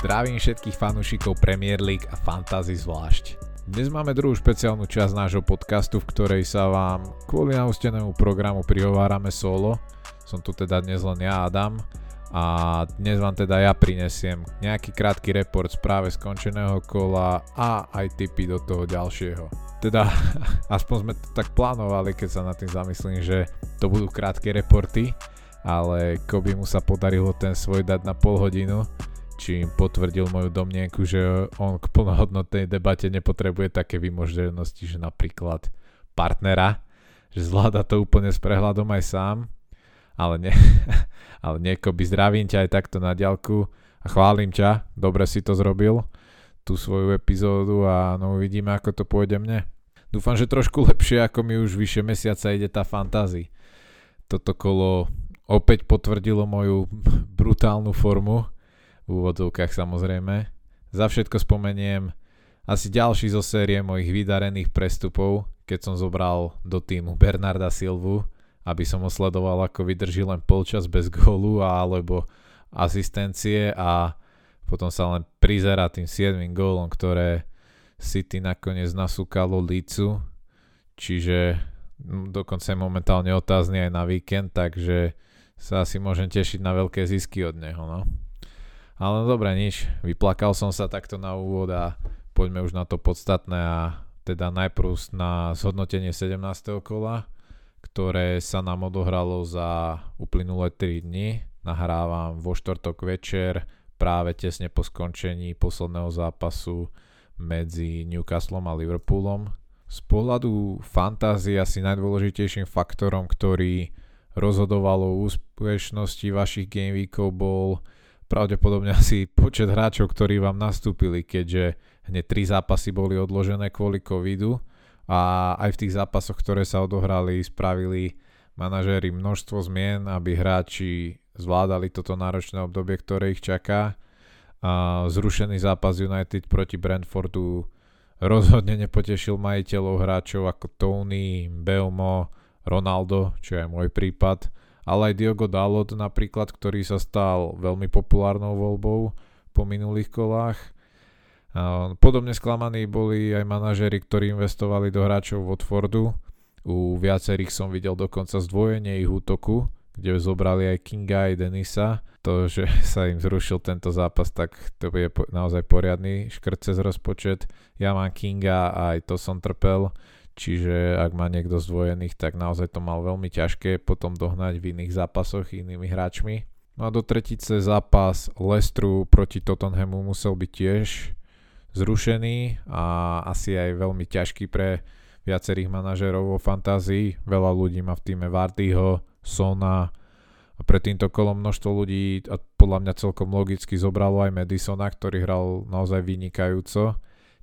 Zdravím všetkých fanúšikov Premier League a Fantasy zvlášť. Dnes máme druhú špeciálnu časť nášho podcastu, v ktorej sa vám kvôli nahustenému programu prihovárame solo. Som tu teda dnes len ja, Adam. A dnes vám teda ja prinesiem nejaký krátky report z práve skončeného kola a aj tipy do toho ďalšieho. Teda aspoň sme to tak plánovali, keď sa nad tým zamyslím, že to budú krátke reporty, ale Koby mu sa podarilo ten svoj dať na pol hodinu čím potvrdil moju domnienku, že on k plnohodnotnej debate nepotrebuje také vymoženosti, že napríklad partnera, že zvláda to úplne s prehľadom aj sám, ale, nie, ale nieko by zdravím ťa aj takto na ďalku a chválim ťa, dobre si to zrobil, tú svoju epizódu a no uvidíme, ako to pôjde mne. Dúfam, že trošku lepšie, ako mi už vyše mesiaca ide tá fantázia. Toto kolo opäť potvrdilo moju brutálnu formu, v úvodzovkách samozrejme. Za všetko spomeniem asi ďalší zo série mojich vydarených prestupov, keď som zobral do týmu Bernarda Silvu, aby som ho sledoval ako vydrží len polčas bez gólu alebo asistencie a potom sa len prizera tým 7 gólom, ktoré City nakoniec nasúkalo Lícu, čiže dokonca je momentálne otázny aj na víkend, takže sa asi môžem tešiť na veľké zisky od neho. No. Ale no dobre, nič. Vyplakal som sa takto na úvod a poďme už na to podstatné a teda najprv na zhodnotenie 17. kola, ktoré sa nám odohralo za uplynulé 3 dni. Nahrávam vo štvrtok večer, práve tesne po skončení posledného zápasu medzi Newcastlom a Liverpoolom. Z pohľadu fantázie asi najdôležitejším faktorom, ktorý rozhodoval o úspešnosti vašich gameweekov bol pravdepodobne asi počet hráčov, ktorí vám nastúpili, keďže hneď tri zápasy boli odložené kvôli covidu a aj v tých zápasoch, ktoré sa odohrali, spravili manažéri množstvo zmien, aby hráči zvládali toto náročné obdobie, ktoré ich čaká. A zrušený zápas United proti Brentfordu rozhodne nepotešil majiteľov hráčov ako Tony, Belmo, Ronaldo, čo je môj prípad ale aj Diogo Dalot napríklad, ktorý sa stal veľmi populárnou voľbou po minulých kolách. Podobne sklamaní boli aj manažery, ktorí investovali do hráčov Watfordu. U viacerých som videl dokonca zdvojenie ich útoku, kde zobrali aj Kinga aj Denisa. To, že sa im zrušil tento zápas, tak to je naozaj poriadny škrt cez rozpočet. Ja mám Kinga a aj to som trpel čiže ak má niekto zdvojených, tak naozaj to mal veľmi ťažké potom dohnať v iných zápasoch inými hráčmi. No a do tretice zápas Lestru proti Tottenhamu musel byť tiež zrušený a asi aj veľmi ťažký pre viacerých manažerov vo fantázii. Veľa ľudí má v týme Vardyho, Sona a pred týmto kolom množstvo ľudí a podľa mňa celkom logicky zobralo aj Madisona, ktorý hral naozaj vynikajúco.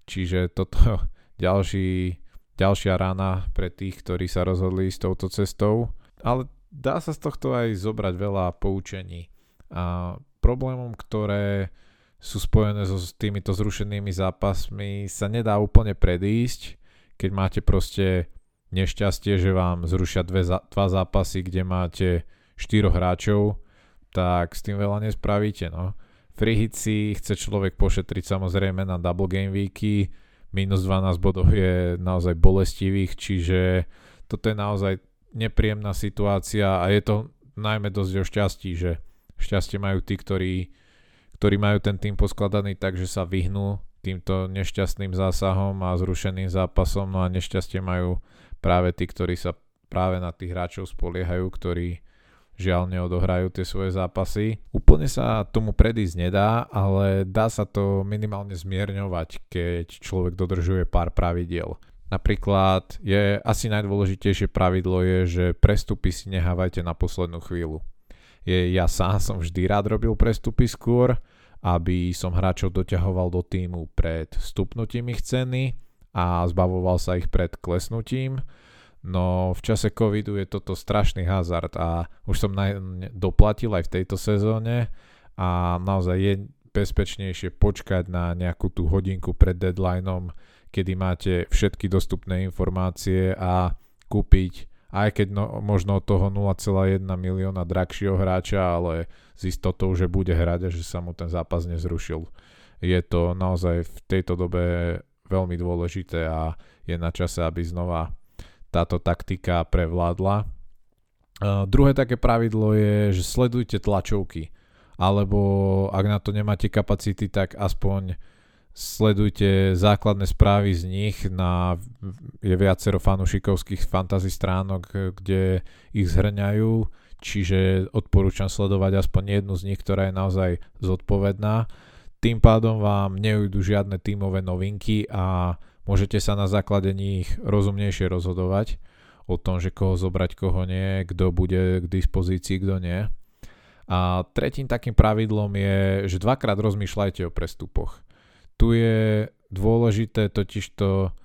Čiže toto ďalší ďalšia rána pre tých, ktorí sa rozhodli s touto cestou. Ale dá sa z tohto aj zobrať veľa poučení. A problémom, ktoré sú spojené so týmito zrušenými zápasmi, sa nedá úplne predísť, keď máte proste nešťastie, že vám zrušia dve, dva zápasy, kde máte štyroch hráčov, tak s tým veľa nespravíte. No. Free si chce človek pošetriť samozrejme na double game weeky, minus 12 bodov je naozaj bolestivých, čiže toto je naozaj nepríjemná situácia a je to najmä dosť o šťastí, že šťastie majú tí, ktorí, ktorí majú ten tým poskladaný tak, že sa vyhnú týmto nešťastným zásahom a zrušeným zápasom, no a nešťastie majú práve tí, ktorí sa práve na tých hráčov spoliehajú, ktorí žiaľ neodohrajú tie svoje zápasy. Úplne sa tomu predísť nedá, ale dá sa to minimálne zmierňovať, keď človek dodržuje pár pravidiel. Napríklad je asi najdôležitejšie pravidlo je, že prestupy si nehávajte na poslednú chvíľu. Je, ja sám som vždy rád robil prestupy skôr, aby som hráčov doťahoval do týmu pred stupnutím ich ceny a zbavoval sa ich pred klesnutím No v čase covidu je toto strašný hazard a už som na, doplatil aj v tejto sezóne a naozaj je bezpečnejšie počkať na nejakú tú hodinku pred deadlineom, kedy máte všetky dostupné informácie a kúpiť aj keď no, možno toho 0,1 milióna drahšieho hráča, ale s istotou, že bude hrať a že sa mu ten zápas nezrušil. je to naozaj v tejto dobe veľmi dôležité a je na čase, aby znova táto taktika prevládla. Uh, druhé také pravidlo je, že sledujte tlačovky, alebo ak na to nemáte kapacity, tak aspoň sledujte základné správy z nich na je viacero fanušikovských fantasy stránok, kde ich zhrňajú, čiže odporúčam sledovať aspoň jednu z nich, ktorá je naozaj zodpovedná. Tým pádom vám neujdu žiadne tímové novinky a môžete sa na základe nich rozumnejšie rozhodovať o tom, že koho zobrať, koho nie, kto bude k dispozícii, kto nie. A tretím takým pravidlom je, že dvakrát rozmýšľajte o prestupoch. Tu je dôležité totižto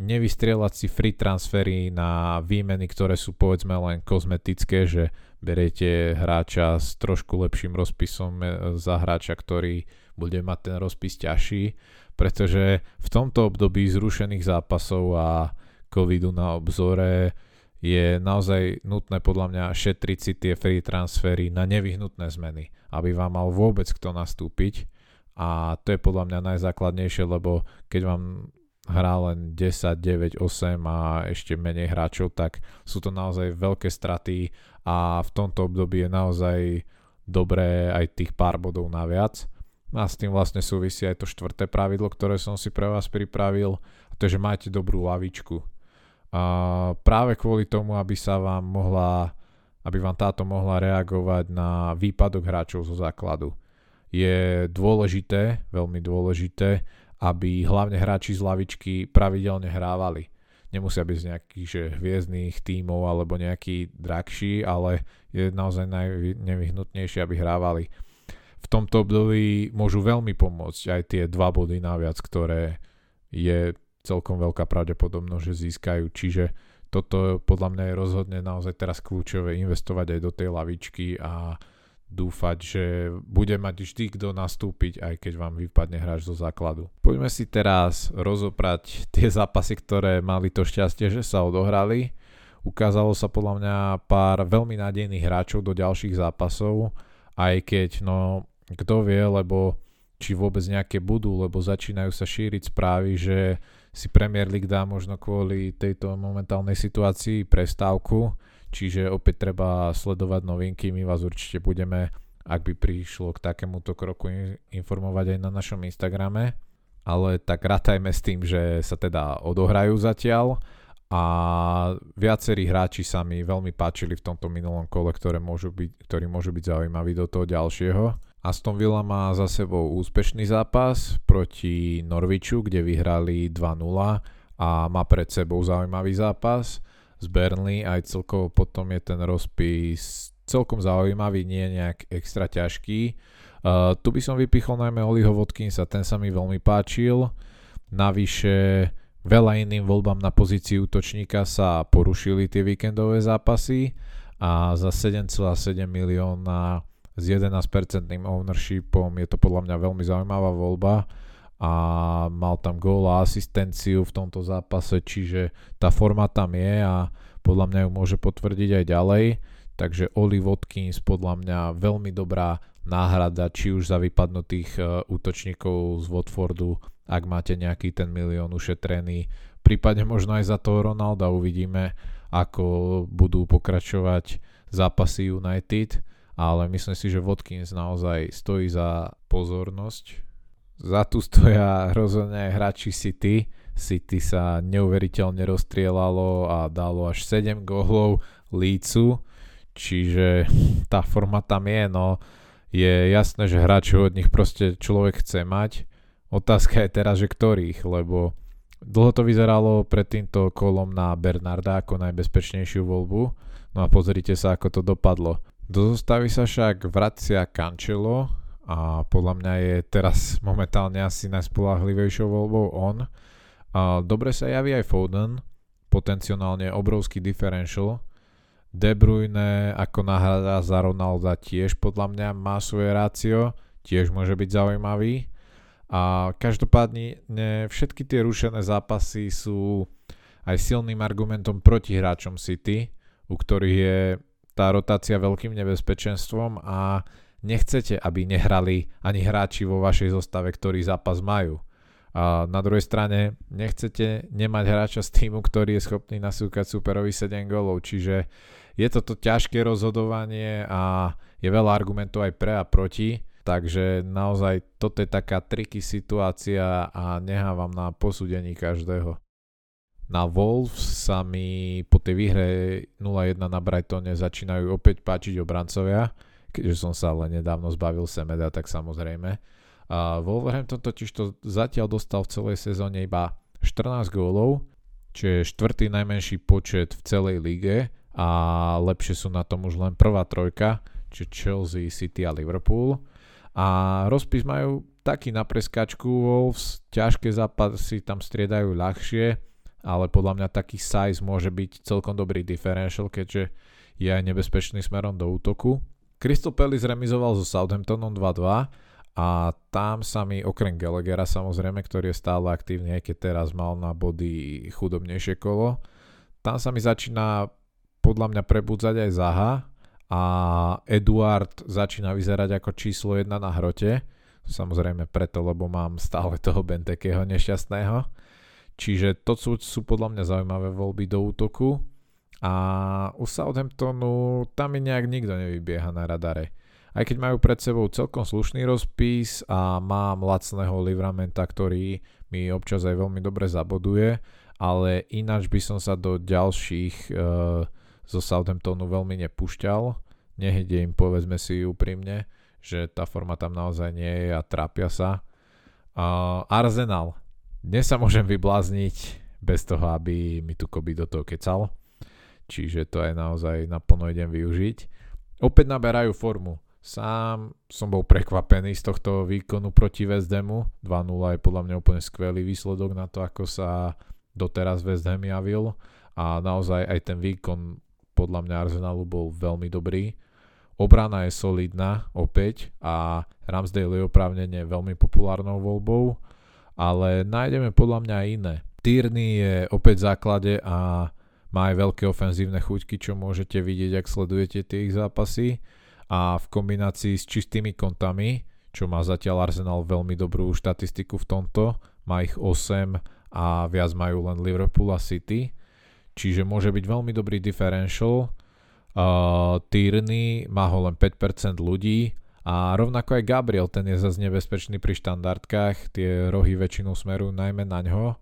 nevystrieľať si free transfery na výmeny, ktoré sú povedzme len kozmetické, že beriete hráča s trošku lepším rozpisom e, za hráča, ktorý bude mať ten rozpis ťažší, pretože v tomto období zrušených zápasov a covidu na obzore je naozaj nutné podľa mňa šetriť si tie free transfery na nevyhnutné zmeny, aby vám mal vôbec kto nastúpiť a to je podľa mňa najzákladnejšie, lebo keď vám hrá len 10, 9, 8 a ešte menej hráčov, tak sú to naozaj veľké straty a v tomto období je naozaj dobré aj tých pár bodov naviac. A s tým vlastne súvisí aj to štvrté pravidlo, ktoré som si pre vás pripravil, a to je, že máte dobrú lavičku a práve kvôli tomu, aby sa vám mohla, aby vám táto mohla reagovať na výpadok hráčov zo základu. Je dôležité, veľmi dôležité, aby hlavne hráči z lavičky pravidelne hrávali. Nemusia byť z nejakých že hviezdných tímov alebo nejaký drahší, ale je naozaj najnevyhnutnejšie, aby hrávali. V tomto období môžu veľmi pomôcť aj tie dva body naviac, ktoré je celkom veľká pravdepodobnosť, že získajú. Čiže toto podľa mňa je rozhodne naozaj teraz kľúčové investovať aj do tej lavičky a dúfať, že bude mať vždy kto nastúpiť, aj keď vám vypadne hráč zo základu. Poďme si teraz rozoprať tie zápasy, ktoré mali to šťastie, že sa odohrali. Ukázalo sa podľa mňa pár veľmi nádejných hráčov do ďalších zápasov, aj keď, no, kto vie, lebo či vôbec nejaké budú, lebo začínajú sa šíriť správy, že si Premier League dá možno kvôli tejto momentálnej situácii prestávku, čiže opäť treba sledovať novinky, my vás určite budeme, ak by prišlo k takémuto kroku, informovať aj na našom Instagrame, ale tak rátajme s tým, že sa teda odohrajú zatiaľ. A viacerí hráči sa mi veľmi páčili v tomto minulom kole, ktoré môžu byť, ktorí môžu byť zaujímaví do toho ďalšieho. Aston Villa má za sebou úspešný zápas proti Norviču, kde vyhrali 2-0 a má pred sebou zaujímavý zápas z Burnley, aj celkovo potom je ten rozpis celkom zaujímavý, nie nejak extra ťažký. Uh, tu by som vypichol najmä Oliho Watkinsa, ten sa mi veľmi páčil. Navyše veľa iným voľbám na pozícii útočníka sa porušili tie víkendové zápasy a za 7,7 milióna s 11% ownershipom. Je to podľa mňa veľmi zaujímavá voľba a mal tam gól a asistenciu v tomto zápase, čiže tá forma tam je a podľa mňa ju môže potvrdiť aj ďalej. Takže Oli Watkins podľa mňa veľmi dobrá náhrada, či už za vypadnutých uh, útočníkov z Watfordu, ak máte nejaký ten milión ušetrený, prípadne možno aj za toho Ronalda uvidíme, ako budú pokračovať zápasy United ale myslím si, že Watkins naozaj stojí za pozornosť. Za tu stoja rozhodne hráči City. City sa neuveriteľne rozstrielalo a dalo až 7 gólov Lícu, čiže tá forma tam je, no je jasné, že hráčov od nich proste človek chce mať. Otázka je teraz, že ktorých, lebo dlho to vyzeralo pred týmto kolom na Bernarda ako najbezpečnejšiu voľbu. No a pozrite sa, ako to dopadlo. Do zostavy sa však vracia Cancelo a podľa mňa je teraz momentálne asi najspolahlivejšou voľbou on. A dobre sa javí aj Foden, potenciálne obrovský differential. De Bruyne ako náhrada za Ronalda tiež podľa mňa má svoje rácio, tiež môže byť zaujímavý. A každopádne všetky tie rušené zápasy sú aj silným argumentom proti hráčom City, u ktorých je tá rotácia veľkým nebezpečenstvom a nechcete, aby nehrali ani hráči vo vašej zostave, ktorí zápas majú. A na druhej strane nechcete nemať hráča z týmu, ktorý je schopný nasúkať superovi 7 gólov, čiže je toto ťažké rozhodovanie a je veľa argumentov aj pre a proti, takže naozaj toto je taká triky situácia a nehávam na posúdení každého. Na Wolves sa mi po tej výhre 0-1 na Brightone začínajú opäť páčiť obrancovia, keďže som sa ale nedávno zbavil Semeda, tak samozrejme a Wolverhampton totiž to zatiaľ dostal v celej sezóne iba 14 gólov, čo je štvrtý najmenší počet v celej lige a lepšie sú na tom už len prvá trojka, či Chelsea, City a Liverpool. A rozpis majú taký na preskačku Wolves, ťažké zápasy tam striedajú ľahšie, ale podľa mňa taký size môže byť celkom dobrý differential, keďže je aj nebezpečný smerom do útoku. Crystal Palace remizoval so Southamptonom 2-2 a tam sa mi okrem Gallaghera samozrejme, ktorý je stále aktívny, aj keď teraz mal na body chudobnejšie kolo, tam sa mi začína podľa mňa prebudzať aj Zaha a Eduard začína vyzerať ako číslo 1 na hrote. Samozrejme preto, lebo mám stále toho Bentekeho nešťastného. Čiže to sú, sú podľa mňa zaujímavé voľby do útoku. A u Southamptonu tam mi nejak nikto nevybieha na radare aj keď majú pred sebou celkom slušný rozpis a mám lacného Livramenta, ktorý mi občas aj veľmi dobre zaboduje, ale ináč by som sa do ďalších uh, zo Southamptonu veľmi nepúšťal. Nehede im, povedzme si úprimne, že tá forma tam naozaj nie je a trápia sa. Uh, Arsenal. Dnes sa môžem vyblázniť bez toho, aby mi tu Koby do toho kecal. Čiže to aj naozaj naplno idem využiť. Opäť naberajú formu. Sám som bol prekvapený z tohto výkonu proti West Hamu. 2-0 je podľa mňa úplne skvelý výsledok na to, ako sa doteraz West Ham javil a naozaj aj ten výkon podľa mňa Arsenalu bol veľmi dobrý. Obrana je solidná opäť a Ramsdale je oprávnene veľmi populárnou voľbou, ale nájdeme podľa mňa aj iné. Tierney je opäť v základe a má aj veľké ofenzívne chuťky, čo môžete vidieť, ak sledujete tie ich zápasy a v kombinácii s čistými kontami, čo má zatiaľ Arsenal veľmi dobrú štatistiku v tomto, má ich 8 a viac majú len Liverpool a City, čiže môže byť veľmi dobrý differential. Uh, Tierney má ho len 5% ľudí a rovnako aj Gabriel, ten je zase nebezpečný pri štandardkách, tie rohy väčšinou smerujú najmä na ňo.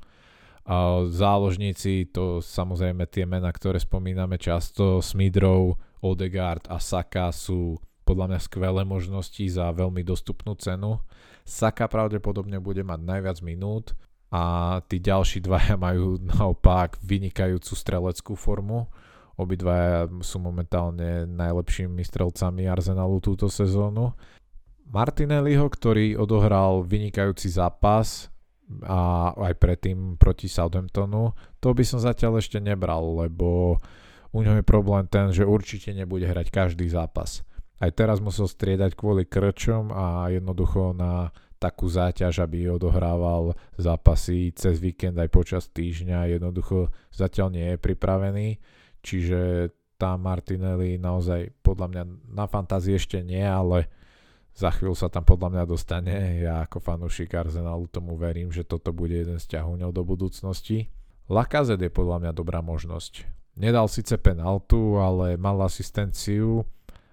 Uh, záložníci, to samozrejme tie mená, ktoré spomíname často, Smidrov, Odegaard a Saka sú podľa mňa skvelé možnosti za veľmi dostupnú cenu. Saka pravdepodobne bude mať najviac minút a tí ďalší dvaja majú naopak vynikajúcu streleckú formu. Obidvaja sú momentálne najlepšími strelcami Arsenalu túto sezónu. Martinelliho, ktorý odohral vynikajúci zápas a aj predtým proti Southamptonu, to by som zatiaľ ešte nebral, lebo u ňom je problém ten, že určite nebude hrať každý zápas. Aj teraz musel striedať kvôli krčom a jednoducho na takú záťaž, aby odohrával zápasy cez víkend aj počas týždňa. Jednoducho zatiaľ nie je pripravený, čiže tá Martinelli naozaj podľa mňa na fantázii ešte nie, ale za chvíľu sa tam podľa mňa dostane. Ja ako fanúšik Arsenalu tomu verím, že toto bude jeden z ťahuňov do budúcnosti. Lakazet je podľa mňa dobrá možnosť. Nedal síce penaltu, ale mal asistenciu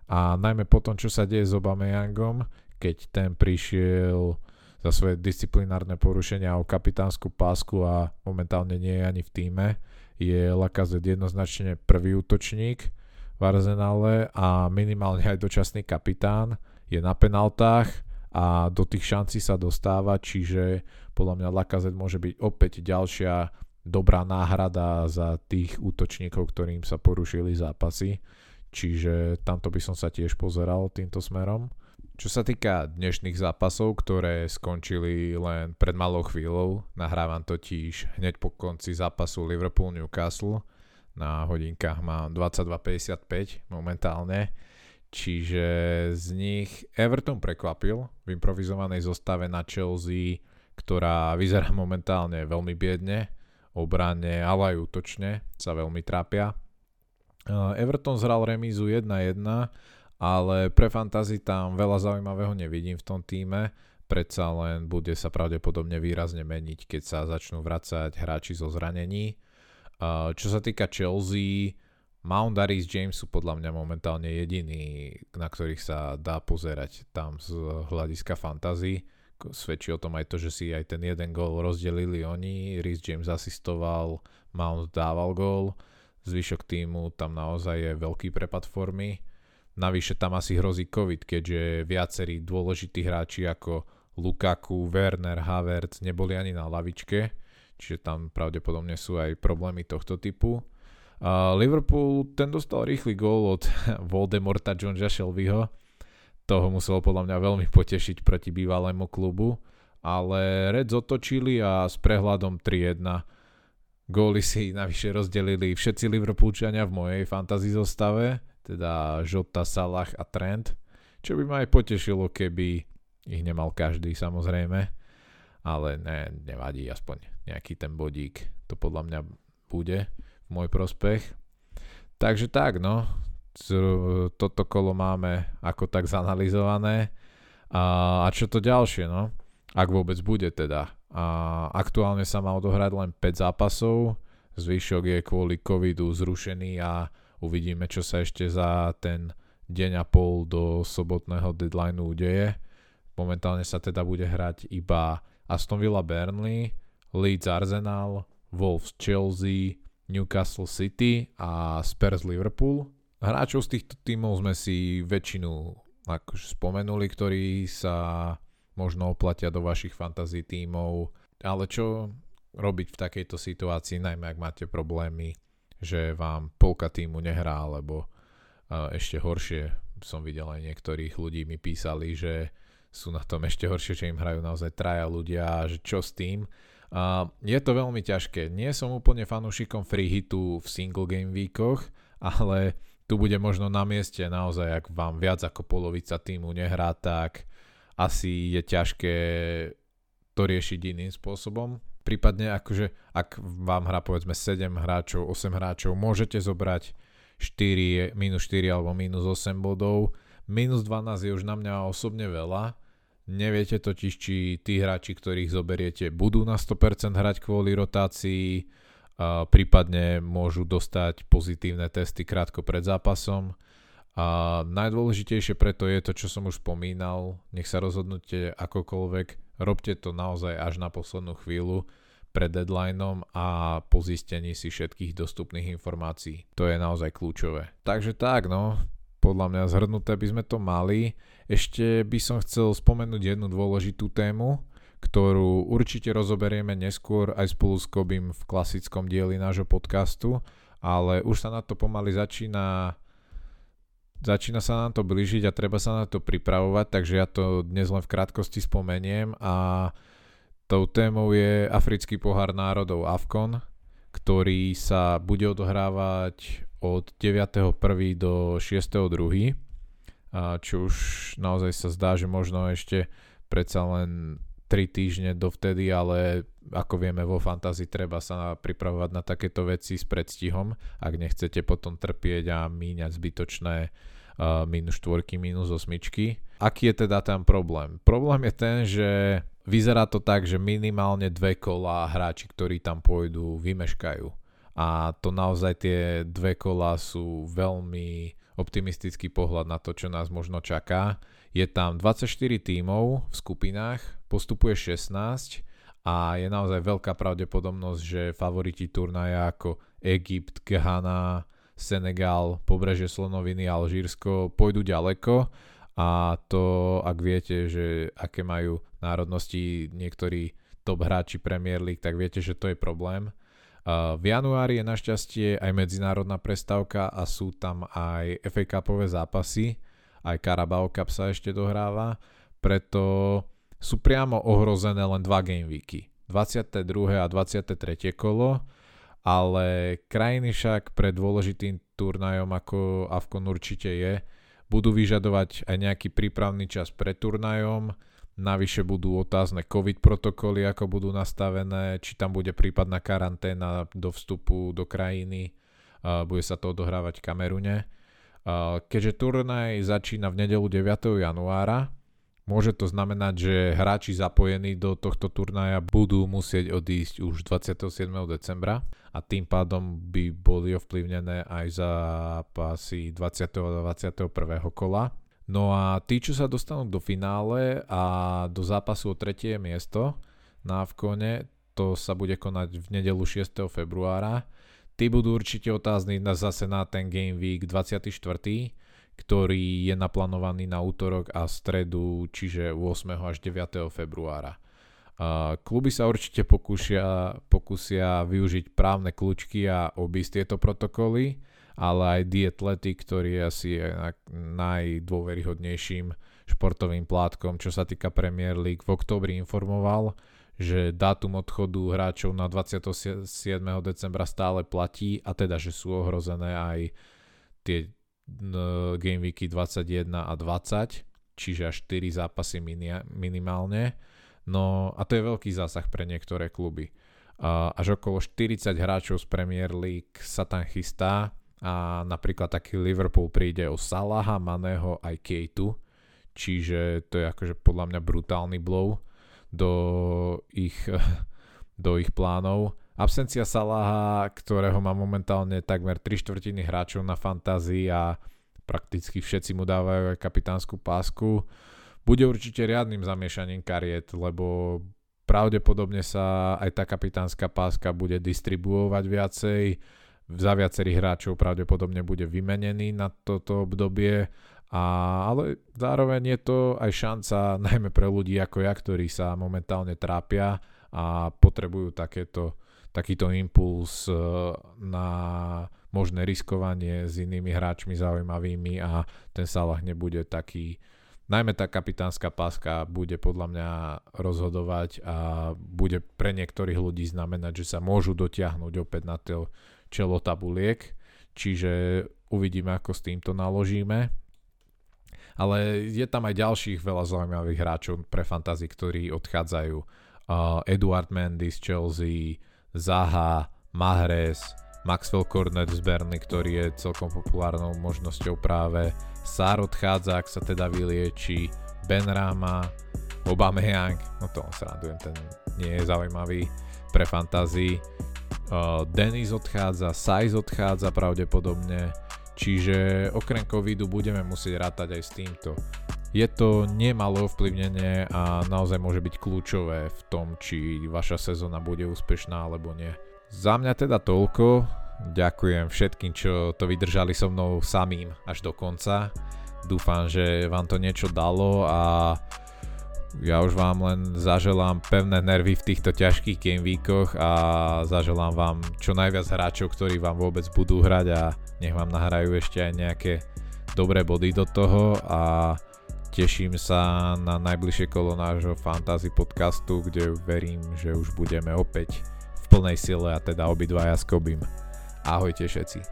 a najmä po tom, čo sa deje s Obameyangom, keď ten prišiel za svoje disciplinárne porušenia o kapitánsku pásku a momentálne nie je ani v týme, je Lacazette jednoznačne prvý útočník v Arsenále a minimálne aj dočasný kapitán, je na penaltách a do tých šancí sa dostáva, čiže podľa mňa Lacazette môže byť opäť ďalšia dobrá náhrada za tých útočníkov, ktorým sa porušili zápasy. Čiže tamto by som sa tiež pozeral týmto smerom. Čo sa týka dnešných zápasov, ktoré skončili len pred malou chvíľou, nahrávam totiž hneď po konci zápasu Liverpool-Newcastle, na hodinkách mám 22.55 momentálne, čiže z nich Everton prekvapil v improvizovanej zostave na Chelsea, ktorá vyzerá momentálne veľmi biedne, obrane, ale aj útočne sa veľmi trápia. Everton zhral remízu 1-1 ale pre fantasy tam veľa zaujímavého nevidím v tom týme, predsa len bude sa pravdepodobne výrazne meniť, keď sa začnú vracať hráči zo zranení. Čo sa týka Chelsea, Mount a James sú podľa mňa momentálne jediní, na ktorých sa dá pozerať tam z hľadiska fantasy. Svedčí o tom aj to, že si aj ten jeden gól rozdelili oni, Rhys James asistoval, Mount dával gól, zvyšok týmu tam naozaj je veľký prepad formy. Navyše tam asi hrozí COVID, keďže viacerí dôležití hráči ako Lukaku, Werner, Havertz neboli ani na lavičke, čiže tam pravdepodobne sú aj problémy tohto typu. Liverpool, ten dostal rýchly gól od Voldemorta Johna Shelbyho. Toho muselo podľa mňa veľmi potešiť proti bývalému klubu. Ale Reds otočili a s prehľadom 3-1 góly si navyše rozdelili všetci Liverpoolčania v mojej fantasy zostave, teda Jota, Salah a Trent, čo by ma aj potešilo, keby ich nemal každý samozrejme, ale ne, nevadí, aspoň nejaký ten bodík to podľa mňa bude v môj prospech. Takže tak, no, toto kolo máme ako tak zanalizované. A, a čo to ďalšie, no? Ak vôbec bude teda. A aktuálne sa má odohrať len 5 zápasov, zvyšok je kvôli covidu zrušený a uvidíme, čo sa ešte za ten deň a pol do sobotného deadlineu udeje. Momentálne sa teda bude hrať iba Aston Villa Burnley, Leeds Arsenal, Wolves Chelsea, Newcastle City a Spurs Liverpool. Hráčov z týchto tímov sme si väčšinu akože spomenuli, ktorí sa možno oplatia do vašich fantasy tímov, ale čo robiť v takejto situácii, najmä ak máte problémy, že vám polka týmu nehrá, alebo ešte horšie, som videl aj niektorých ľudí mi písali, že sú na tom ešte horšie, že im hrajú naozaj traja ľudia, že čo s tým, je to veľmi ťažké. Nie som úplne fanúšikom free hitu v single game weekoch, ale tu bude možno na mieste naozaj, ak vám viac ako polovica týmu nehrá, tak asi je ťažké to riešiť iným spôsobom. Prípadne akože, ak vám hrá povedzme 7 hráčov, 8 hráčov, môžete zobrať 4, minus 4 alebo minus 8 bodov. Minus 12 je už na mňa osobne veľa, Neviete totiž, či tí hráči, ktorých zoberiete, budú na 100% hrať kvôli rotácii, a prípadne môžu dostať pozitívne testy krátko pred zápasom. A najdôležitejšie preto je to, čo som už spomínal, nech sa rozhodnete akokoľvek, robte to naozaj až na poslednú chvíľu pred deadlineom a po zistení si všetkých dostupných informácií. To je naozaj kľúčové. Takže tak, no, podľa mňa zhrnuté by sme to mali. Ešte by som chcel spomenúť jednu dôležitú tému, ktorú určite rozoberieme neskôr aj spolu s Kobim v klasickom dieli nášho podcastu, ale už sa na to pomaly začína začína sa nám to blížiť a treba sa na to pripravovať, takže ja to dnes len v krátkosti spomeniem a tou témou je Africký pohár národov AFCON, ktorý sa bude odohrávať od 9.1. do 6.2. Čo už naozaj sa zdá, že možno ešte predsa len 3 týždne dovtedy, ale ako vieme vo fantázii treba sa pripravovať na takéto veci s predstihom, ak nechcete potom trpieť a míňať zbytočné minus 4, minus 8. Aký je teda ten problém? Problém je ten, že vyzerá to tak, že minimálne dve kola hráči, ktorí tam pôjdu, vymeškajú a to naozaj tie dve kola sú veľmi optimistický pohľad na to, čo nás možno čaká. Je tam 24 tímov v skupinách, postupuje 16 a je naozaj veľká pravdepodobnosť, že favoriti turnaja ako Egypt, Ghana, Senegal, Pobreže Slonoviny, Alžírsko pôjdu ďaleko a to, ak viete, že aké majú národnosti niektorí top hráči Premier League, tak viete, že to je problém v januári je našťastie aj medzinárodná prestávka a sú tam aj FA Cupové zápasy, aj Carabao Cup sa ešte dohráva, preto sú priamo ohrozené len dva game weeky. 22. a 23. kolo, ale krajiny však pre dôležitým turnajom ako Avkon určite je, budú vyžadovať aj nejaký prípravný čas pred turnajom, Navyše budú otázne COVID protokoly, ako budú nastavené, či tam bude prípadná karanténa do vstupu do krajiny, bude sa to odohrávať v Kamerune. Keďže turnaj začína v nedelu 9. januára, môže to znamenať, že hráči zapojení do tohto turnaja budú musieť odísť už 27. decembra a tým pádom by boli ovplyvnené aj zápasy 20. a 21. kola. No a tí, čo sa dostanú do finále a do zápasu o tretie miesto na Avkone, to sa bude konať v nedelu 6. februára, Tí budú určite otázni na zase na ten Game Week 24., ktorý je naplánovaný na útorok a stredu, čiže 8. až 9. februára. Kluby sa určite pokúsia, pokúsia využiť právne kľúčky a obísť tieto protokoly, ale aj The Athletic, ktorý je asi najdôveryhodnejším športovým plátkom, čo sa týka Premier League, v oktobri informoval, že dátum odchodu hráčov na 27. decembra stále platí a teda, že sú ohrozené aj tie Game Weeky 21 a 20, čiže až 4 zápasy minimálne. No a to je veľký zásah pre niektoré kluby. Až okolo 40 hráčov z Premier League sa tam chystá a napríklad taký Liverpool príde o Salaha, Maného aj Kejtu, čiže to je akože podľa mňa brutálny blow do ich, do ich plánov. Absencia Salaha, ktorého má momentálne takmer 3 štvrtiny hráčov na fantázii a prakticky všetci mu dávajú aj kapitánsku pásku, bude určite riadnym zamiešaním kariet, lebo pravdepodobne sa aj tá kapitánska páska bude distribuovať viacej, za viacerých hráčov pravdepodobne bude vymenený na toto obdobie a, ale zároveň je to aj šanca najmä pre ľudí ako ja, ktorí sa momentálne trápia a potrebujú takéto, takýto impuls e, na možné riskovanie s inými hráčmi zaujímavými a ten Salah nebude taký, najmä tá kapitánska páska bude podľa mňa rozhodovať a bude pre niektorých ľudí znamenať, že sa môžu dotiahnuť opäť na to čelo tabuliek, čiže uvidíme, ako s týmto naložíme ale je tam aj ďalších veľa zaujímavých hráčov pre fantasy, ktorí odchádzajú. Uh, Eduard Mendy z Chelsea, Zaha, Mahrez, Maxwell Cornet z Berny, ktorý je celkom populárnou možnosťou práve. Sár odchádza, ak sa teda vylieči. Ben Rama, Young, no to sa radujem, ten nie je zaujímavý pre fantasy. Uh, Denis odchádza, Size odchádza pravdepodobne. Čiže okrem covidu budeme musieť rátať aj s týmto. Je to nemalé ovplyvnenie a naozaj môže byť kľúčové v tom, či vaša sezóna bude úspešná alebo nie. Za mňa teda toľko. Ďakujem všetkým, čo to vydržali so mnou samým až do konca. Dúfam, že vám to niečo dalo a ja už vám len zaželám pevné nervy v týchto ťažkých game a zaželám vám čo najviac hráčov, ktorí vám vôbec budú hrať a nech vám nahrajú ešte aj nejaké dobré body do toho a teším sa na najbližšie kolo nášho fantasy podcastu, kde verím, že už budeme opäť v plnej sile a teda obidvaja s Kobim. Ahojte všetci.